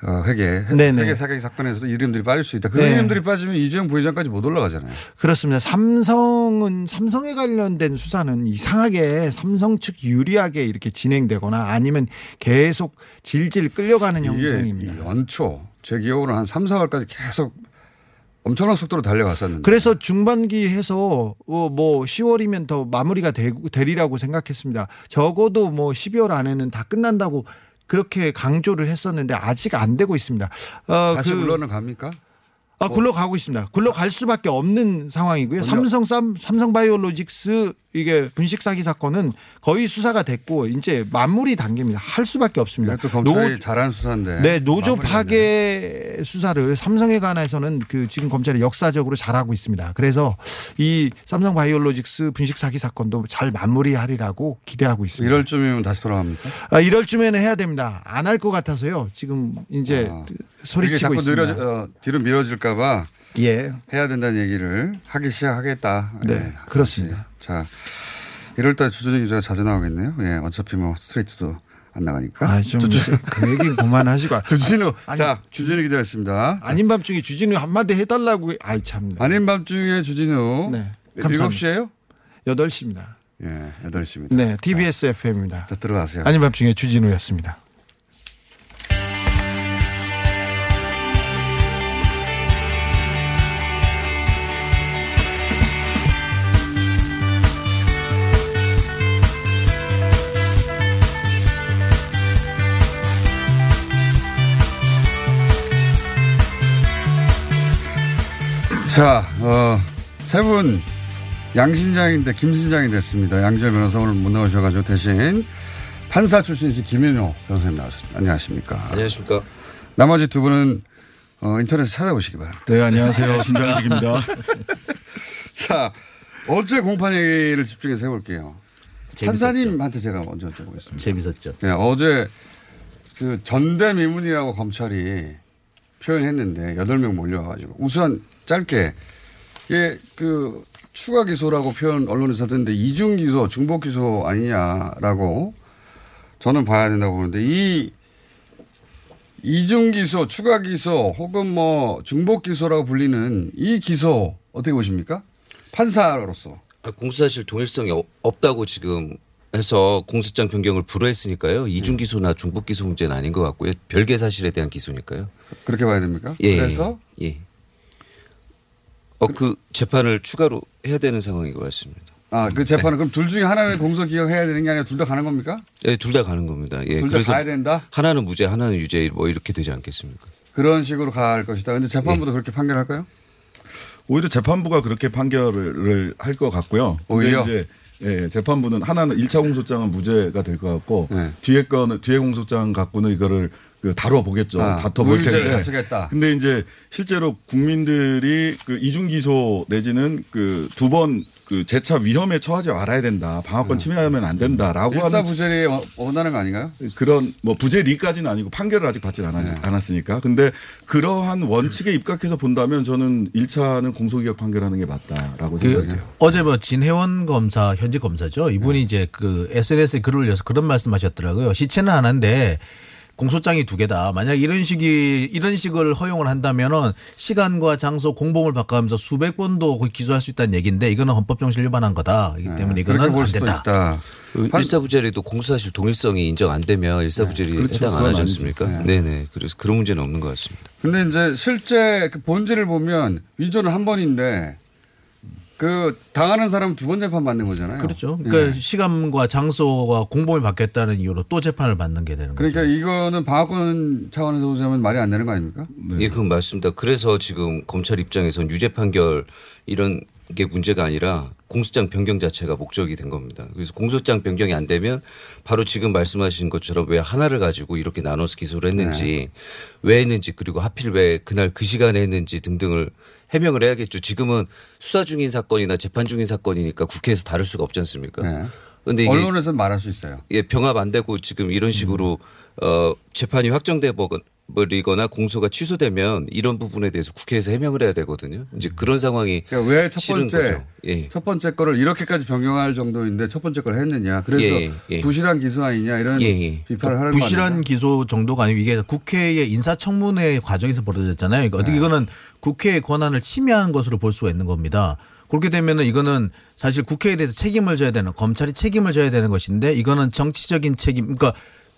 어, 회계, 네네. 회계 사기 사건에서 이름들이 빠질 수 있다. 그 네. 이름들이 빠지면 이재용 부회장까지 못 올라가잖아요. 그렇습니다. 삼성은 삼성에 관련된 수사는 이상하게 삼성 측 유리하게 이렇게 진행되거나 아니면 계속 질질 끌려가는 형태입니다. 연초 제 기억으로 한 3, 4월까지 계속 엄청난 속도로 달려갔었는데. 그래서 중반기 해서 어, 뭐 10월이면 더 마무리가 되리라고 생각했습니다. 적어도 뭐 12월 안에는 다 끝난다고 그렇게 강조를 했었는데 아직 안 되고 있습니다. 어, 다시 그- 물러는 갑니까? 아, 굴러가고 있습니다. 굴러갈 수밖에 없는 상황이고요. 삼성 삼, 삼성 바이오로직스 이게 분식 사기 사건은 거의 수사가 됐고 이제 마무리 단계입니다. 할 수밖에 없습니다. 또 검찰이 잘한 수사인데. 네, 노조 파괴 수사를 삼성에 관해서는 그 지금 검찰이 역사적으로 잘하고 있습니다. 그래서 이 삼성 바이오로직스 분식 사기 사건도 잘 마무리하리라고 기대하고 있습니다. 이럴 쯤이면 다시 돌아갑니까? 아, 이럴 쯤에는 해야 됩니다. 안 할 것 같아서요. 지금 이제 이게 소리치고 자꾸 있습니다. 늘어져, 어, 뒤로 미뤄질까 봐 예. 해야 된다는 얘기를 하기 시작하겠다. 네, 예, 그렇습니다. 자, 이럴 때 주준희 기자가 자주 나오겠네요. 예, 어차피 뭐 스트레이트도 안 나가니까. 아, 좀 그 얘기 그만하시고. 주진우. 아니, 자, 주진우 기자였습니다. 아닌 밤중에 주진우 한마디 해달라고. 아이, 참. 아닌 밤중에 주진우. 네. 7시에요? 8시입니다. 예, 8시입니다. 네, TBS FM입니다. 자, 들어가세요. 아닌 밤중에 주진우였습니다. 자, 어, 세 분 양신장인데 김신장이 됐습니다. 양지열 변호사 오늘 못 나오셔가지고 대신 판사 출신이신 김윤호 변호사님 나오셨습니다. 안녕하십니까. 안녕하십니까. 나머지 두 분은 어, 인터넷에 찾아보시기 바랍니다. 네, 안녕하세요. 신장식입니다. 자, 어제 공판 얘기를 집중해서 해볼게요. 판사님한테 제가 먼저 여쭤보겠습니다. 재밌었죠. 네, 어제 그 전대미문이라고 검찰이 표현했는데 여덟 명 몰려와가지고 우선 짧게 이게 그 추가 기소라고 표현 언론에서 하던데 이중 기소, 중복 기소 아니냐라고 저는 봐야 된다고 보는데 이 이중 기소, 추가 기소 혹은 뭐 중복 기소라고 불리는 이 기소 어떻게 보십니까? 판사로서. 아, 공수사실 동일성이 어- 없다고 지금 해서 공소장 변경을 불허했으니까요. 이중 기소나 중복 기소 문제는 아닌 것 같고요. 별개 사실에 대한 기소니까요. 그렇게 봐야 됩니까? 예. 그래서 예. 어, 그 재판을 추가로 해야 되는 상황인 것 같습니다. 아, 그 재판은 그럼 둘 중에 하나는 공소 기각 해야 되는 게 아니라 둘 다 가는 겁니까? 예, 둘다 가는 겁니다. 예. 둘 다 가야 된다? 하나는 무죄, 하나는 유죄 뭐 이렇게 되지 않겠습니까? 그런 식으로 갈 것이다. 근데 재판부도 그렇게 판결할까요? 오히려 재판부가 그렇게 판결을 할 것 같고요. 오히려? 이제 예, 예. 재판부는 하나는 1차 공소장은 무죄가 될 것 같고 네. 뒤에 거는 뒤에 공소장 갖고는 이거를 그 다뤄 보겠죠. 아, 다퉈 볼 무죄를 텐데. 가져겠다. 근데 이제 실제로 국민들이 그 이중 기소 내지는 그 두 번 그 재차 위험에 처하지 말아야 된다. 방어권 침해하면 안 된다라고 하는 일사부재리 원하는 거 아닌가요? 그런 뭐 부재리까지는 아니고 판결을 아직 받지 않았, 네. 않았으니까. 근데 그러한 원칙에 입각해서 본다면 저는 1차는 공소기각 판결하는 게 맞다라고 그 생각해요. 어제 뭐 진혜원 검사 현직 검사죠. 이분이 네. 이제 그 SNS에 글을 올려서 그런 말씀하셨더라고요. 시체는 하나인데 공소장이 두 개다. 만약 이런 식이 이런 식을 허용을 한다면은 시간과 장소 공범을 바꿔가면서 수백 번도 거의 기소할 수 있다는 얘기인데 이거는 헌법 정신 위반한 거다. 이기 때문에 이거는 안 된다. 그 일사부재리도 공소사실 동일성이 인정 안 되면 일사부재리 그렇죠. 해당 안 하지. 않습니까? 네. 네. 네 그래서 그런 문제는 없는 것 같습니다. 근데 이제 실제 그 본질을 보면 위조는 한 번인데 그 당하는 사람은 두 번 재판 받는 거잖아요. 그렇죠. 그러니까 네. 시간과 장소가 공범이 바뀌었다는 이유로 또 재판을 받는 게 되는 거죠. 그러니까 이거는 방어권 차원에서 보자면 말이 안 되는 거 아닙니까? 예, 그건 맞습니다. 그래서 지금 검찰 입장에선 유죄 판결 이런 게 문제가 아니라 공소장 변경 자체가 목적이 된 겁니다. 그래서 공소장 변경이 안 되면 바로 지금 말씀하신 것처럼 왜 하나를 가지고 이렇게 나눠서 기소를 했는지 왜 했는지 그리고 하필 왜 그날 그 시간에 했는지 등등을 해명을 해야겠죠. 지금은 수사 중인 사건이나 재판 중인 사건이니까 국회에서 다룰 수가 없지 않습니까? 그런데 이게 언론에서는 말할 수 있어요. 예, 병합 안 되고 지금 이런 식으로 어 재판이 확정돼 버 리거나 공소가 취소되면 이런 부분에 대해서 국회에서 해명을 해야 되거든요. 이제 그런 상황이 그러니까 왜첫 싫은 번째 거죠. 예. 첫 번째 거를 이렇게까지 변경할 정도인데 첫 번째 걸 했느냐. 그래서 예, 예. 부실한 기소 아니냐 이런 비판을 하는 거 부실한? 기소 정도가 아니고 이게 국회의 인사청문회 과정에서 벌어졌잖아요. 그러니까 네. 어떻게 이거는 국회의 권한을 침해한 것으로 볼 수가 있는 겁니다. 그렇게 되면은 이거는 사실 국회에 대해서 책임을 져야 되는 검찰이 책임을 져야 되는 것인데 이거는 정치적인 책임 그러니까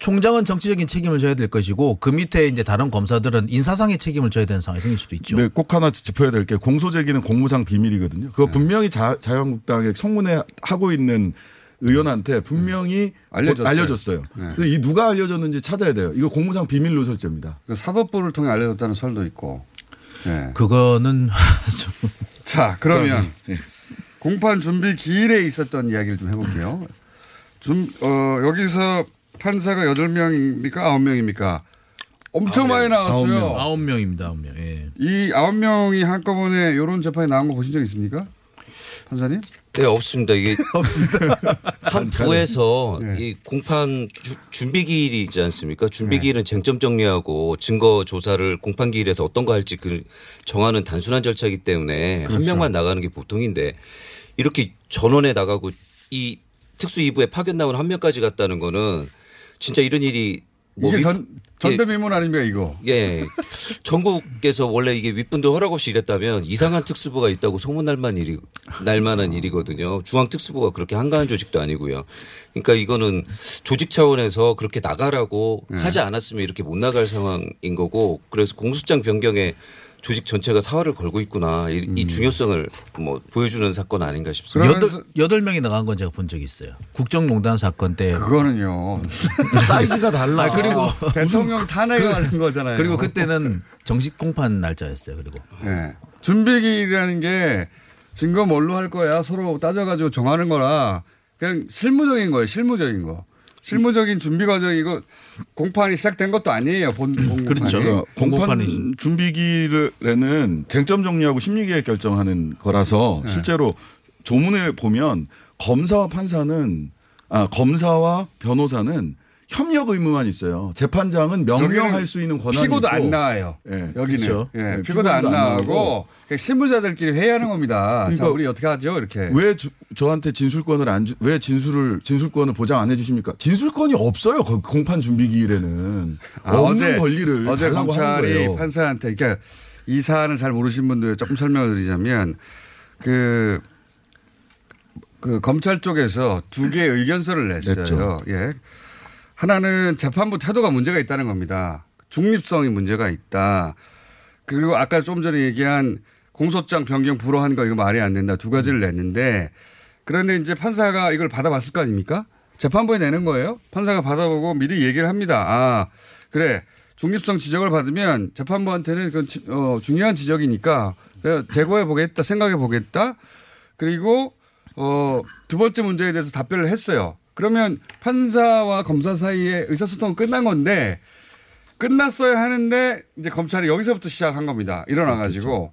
총장은 정치적인 책임을 져야 될 것이고 그 밑에 이제 다른 검사들은 인사상의 책임을 져야 되는 상황이 생길 수도 있죠. 네, 꼭 하나 짚어야 될 게 공소 제기는 공무상 비밀이거든요. 네. 그거 분명히 자, 자유한국당에 청문회 하고 있는 의원한테 분명히 알려줬어요. 알려줬어요. 네. 이 누가 알려줬는지 찾아야 돼요. 이거 공무상 비밀로 설정입니다. 그 사법부를 통해 알려졌다는 설도 있고. 네. 그거는 자 그러면 예. 공판 준비 기일에 있었던 이야기를 좀 해볼게요. 준, 어, 여기서 판사가 8명입니까? 9명입니까? 엄청 많이 나왔어요. 아홉 명입니다. 아홉 명. 예. 이 9명이 한꺼번에 이런 재판이 나온 거 보신 적 있습니까? 판사님? 네, 없습니다. 이게 없습니다. 한 부에서 네. 이 공판 주- 준비 기일이지 않습니까? 준비 기일은 쟁점 정리하고 증거 조사를 공판 기일에서 어떤 거 할지 그 정하는 단순한 절차이기 때문에 한 그렇죠. 명만 나가는 게 보통인데 이렇게 전원에 나가고 이 특수 2부에 파견 나온 한 명까지 갔다는 거는 진짜 이런 일이 뭐 이게 윗- 전, 전대미문 아닙니까 이거? 예. 전국에서 원래 이게 윗분들 허락 없이 이랬다면 이상한 특수부가 있다고 소문날만 일이, 날만한 일이거든요. 중앙 특수부가 그렇게 한가한 조직도 아니고요. 그러니까 이거는 조직 차원에서 그렇게 나가라고 네. 하지 않았으면 이렇게 못 나갈 상황인 거고 그래서 공소장 변경에 조직 전체가 사활을 걸고 있구나. 이, 음. 이 중요성을 뭐 보여주는 사건 아닌가 싶습니다. 여덟, 여덟 명이 나간 건 제가 본 적이 있어요. 국정농단 사건 때. 그거는요. 사이즈가 달라. 아, 그리고 대통령 탄핵을 하는 거잖아요. 그리고 그때는 정식 공판 날짜였어요. 그리고. 네. 준비기일이라는 게 증거 뭘로 할 거야 서로 따져가지고 정하는 거라 그냥 실무적인 거예요. 실무적인 거. 실무적인 준비 과정이고 공판이 시작된 것도 아니에요. 본, 본 공판이. 그러니까 공판 준비기일에는 쟁점 정리하고 심리계획 결정하는 거라서 네. 실제로 조문에 보면 검사와 판사는 아 검사와 변호사는 협력 의무만 있어요. 재판장은 명령할 수 있는 권한이 피고도 있고. 안 나와요. 예. 여기는 그렇죠. 예, 네, 피고도 안 피고도 안 나오고 나오고. 그냥 실무자들끼리 회의하는 겁니다. 자, 그러니까 우리 어떻게 하죠? 이렇게. 왜 주- 저한테 진술권을 안 주, 왜 진술을 진술권을 보장 안 해주십니까? 진술권이 없어요. 거- 공판 준비 기일에는 아, 없는 어제 권리를 어제 검찰이. 판사한테 그러니까 이 사안을 잘 모르신 분들 조금 설명을 드리자면 그, 그 검찰 쪽에서 두 개의 의견서를 냈어요. 냈죠. 예. 하나는 재판부 태도가 문제가 있다는 겁니다. 중립성이 문제가 있다. 그리고 아까 좀 전에 얘기한 공소장 변경 불허한 거 이거 말이 안 된다. 두 가지를 냈는데 그런데 이제 판사가 이걸 받아봤을 거 아닙니까? 재판부에 내는 거예요. 판사가 받아보고 미리 얘기를 합니다. 아, 그래. 중립성 지적을 받으면 재판부한테는 지- 어, 중요한 지적이니까 내가 제고해 보겠다, 생각해 보겠다. 그리고 어, 두 번째 문제에 대해서 답변을 했어요. 그러면 판사와 검사 사이에 의사소통은 끝난 건데 끝났어야 하는데 이제 검찰이 여기서부터 시작한 겁니다. 일어나가지고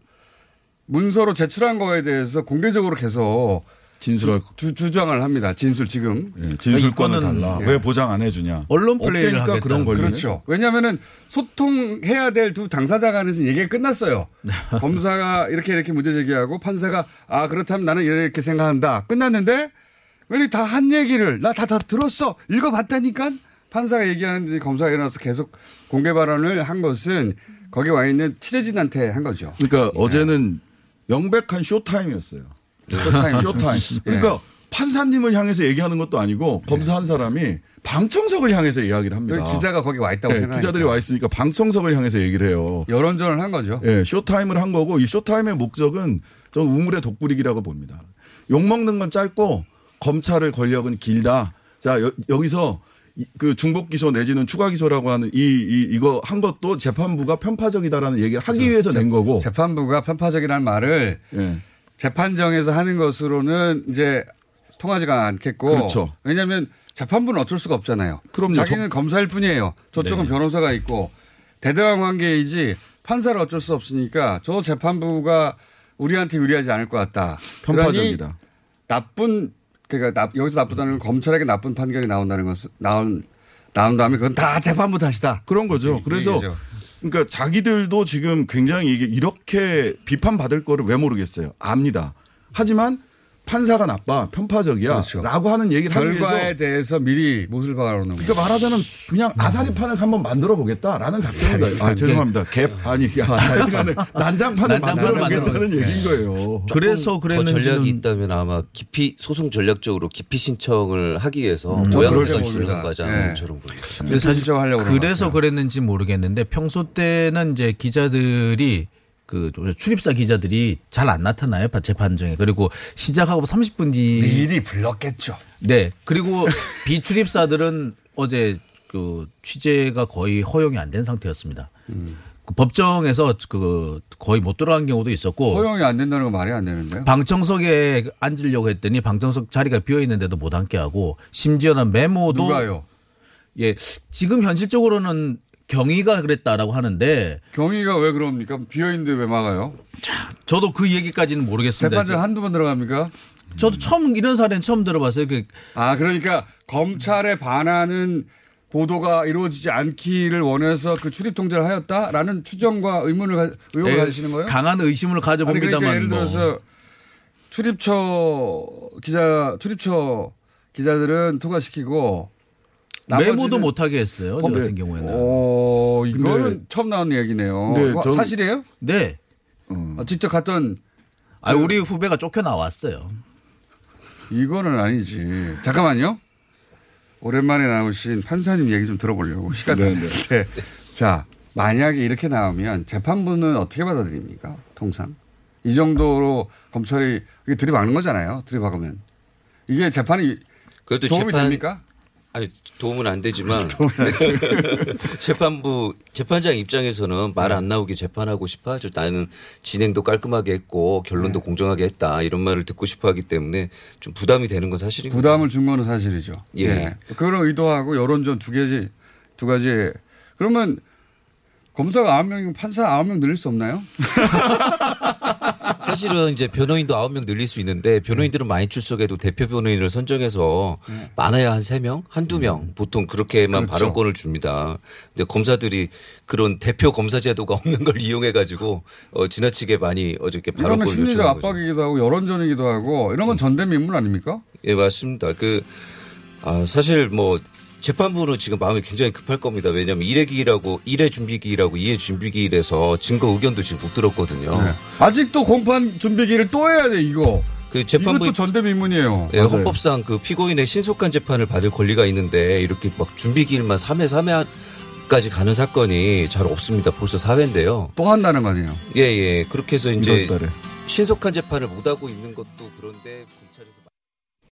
문서로 제출한 거에 대해서 공개적으로 계속 진술을 주, 주 장을 합니다. 진술 지금 예, 진술권을 이거는- 달라. 예. 왜 보장 안 해주냐? 언론 플레이를 하겠다. 그런 권리. 그렇죠. 왜냐하면은 소통해야 될 두 당사자 간에서 얘기가 끝났어요. 검사가 이렇게 이렇게 문제 제기하고 판사가 아 그렇다면 나는 이렇게 생각한다. 끝났는데 왜 다 한 얘기를 나 다 다 들었어 읽어봤다니까 판사가 얘기하는데 검사가 일어나서 계속 공개 발언을 한 것은 거기 와 있는 취재진한테 한 거죠. 그러니까 어제는 명백한 쇼타임이었어요. 쇼타임. 쇼타임. 그러니까 판사님을 향해서 얘기하는 것도 아니고 검사 한 사람이 방청석을 향해서 이야기를 합니다. 여기 기자가 거기 와 있다고 네, 생각하니까. 기자들이 와 있으니까 방청석을 향해서 얘기를 해요. 여론전을 한 거죠. 예, 쇼타임을 한 거고 이 쇼타임의 목적은 저는 우물에 독 뿌리기라고 봅니다. 욕 먹는 건 짧고 검찰의 권력은 길다. 자 여, 여기서 이- 그 중복 기소 내지는 추가 기소라고 하는 이, 이 이거 한 것도 재판부가 편파적이다라는 얘기를 하기 위해서 낸 거고 재판부가 편파적이라는 말을 예. 재판정에서 하는 것으로는 이제 통하지가 않겠고. 그렇죠. 왜냐하면 재판부는 어쩔 수가 없잖아요. 그럼요. 자기는 저- 검사일 뿐이에요. 저쪽은 네. 변호사가 있고 대등한 관계이지 판사를 어쩔 수 없으니까 저 재판부가 우리한테 유리하지 않을 것 같다. 편파적이다. 나쁜 그러니까 나- 여기서 나쁘다는 건 검찰에게 나쁜 판결이 나온다는 것은 나온 나온다면 그건 다 재판부 탓이다. 그런 거죠. 이- 그래서 얘기죠. 그러니까 자기들도 지금 굉장히 이게 이렇게 비판받을 거를 왜 모르겠어요. 압니다. 하지만 판사가 나빠, 편파적이야. 그렇죠. 라고 하는 얘기를 하기 결과에 대해서 미리 못을 박아놓는 거죠. 그러니까 말하자면 그냥 아사리판을 한번 만들어 보겠다라는 작전이다. 아, 아사리판. 죄송합니다. 갭 아니 이게 하여간에 난장판을 만들어 보겠다는 얘기인 거예요. 그래서 더 전략이 있다면 아마 깊이 소송 전략적으로 깊이 신청을 하기 위해서 음, 모양새가 있습니다. 과정처럼 예. 보입니다. 사실 그래서 그랬는지 모르겠는데 평소 때는 이제 기자들이 그 출입사 기자들이 잘 안 나타나요 재판정에 그리고 시작하고 30분 뒤 미리 불렀겠죠. 네 그리고 비출입사들은 어제 그 취재가 거의 허용이 안 된 상태였습니다. 그 법정에서 그 거의 못 들어간 경우도 있었고 허용이 안 된다는 건 말이 안 되는데요. 방청석에 앉으려고 했더니 방청석 자리가 비어 있는데도 못 앉게 하고 심지어는 메모도 누가요? 예 지금 현실적으로는 경위가 그랬다라고 하는데 경위가 왜 그럽니까? 비어있는데 왜 막아요? 저도 그 얘기까지는 모르겠습니다. 재판장 한두 번 들어갑니까? 저도 처음 이런 사례는 처음 들어봤어요. 그 아 그러니까 검찰에 반하는 보도가 이루어지지 않기를 원해서 그 출입 통제를 하였다라는 추정과 의문을 가, 의혹을 에, 가지시는 거예요? 강한 의심을 가져봅니다만 그러니까 예를 뭐. 들어서 출입처 기자 출입처 기자들은 통과시키고 메모도 못하게 했어요. 저 어, 같은 네. 경우에는. 어, 이거는 근데- 처음 나온 얘기네요. 네, 이거 전- 사실이에요? 네. 어, 직접 갔던 아 우리 후배가 쫓겨 나왔어요. 이거는 아니지. 잠깐만요. 오랜만에 나오신 판사님 얘기 좀 들어보려고 시간 네, 나는데. 자, 만약에 이렇게 나오면 재판부는 어떻게 받아들입니까? 통상. 이 정도로 검찰이 이게 들이박는 거잖아요. 들이박으면. 이게 재판이 그래도 도움이 재판- 됩니까? 아니 도움은 안 되지만 재판부 재판장 입장에서는 말 안 나오게 재판하고 싶어 하죠. 나는 진행도 깔끔하게 했고 결론도 네. 공정하게 했다 이런 말을 듣고 싶어 하기 때문에 좀 부담이 되는 건 사실입니다. 부담을 준 거는 사실이죠. 예. 그런 의도하고 여론전 두 개지, 두 가지. 그러면 검사가 아홉 명이면 판사 아홉 명 늘릴 수 없나요? 사실은 이제 변호인도 아홉 명 늘릴 수 있는데 변호인들은 많이 출석해도 대표 변호인을 선정해서 많아야 한 세 명, 한두 명 보통 그렇게만 그렇죠. 발언권을 줍니다. 근데 검사들이 그런 대표 검사 제도가 없는 걸 이용해 가지고 어, 지나치게 많이 어저께 발언권을 심리적 요청한 거죠. 압박이기도 하고 여론전이기도 하고 이런 건 전대미문 아닙니까? 예, 맞습니다. 그, 아, 사실 뭐, 재판부는 지금 마음이 굉장히 급할 겁니다. 왜냐하면 1회 기일하고 1회 준비기일하고 2회 준비기일에서 증거 의견도 지금 못 들었거든요. 네. 아직도 공판 준비기를 또 해야 돼 이거. 그 재판부 이것도 전대미문이에요. 예, 헌법상 그 피고인의 신속한 재판을 받을 권리가 있는데 이렇게 막 준비기일만 3회, 3회 까지 가는 사건이 잘 없습니다. 벌써 4회인데요. 또 한다는 거 아니에요? 예, 예. 그렇게 해서 이제. 신속한 재판을 못 하고 있는 것도 그런데 검찰에서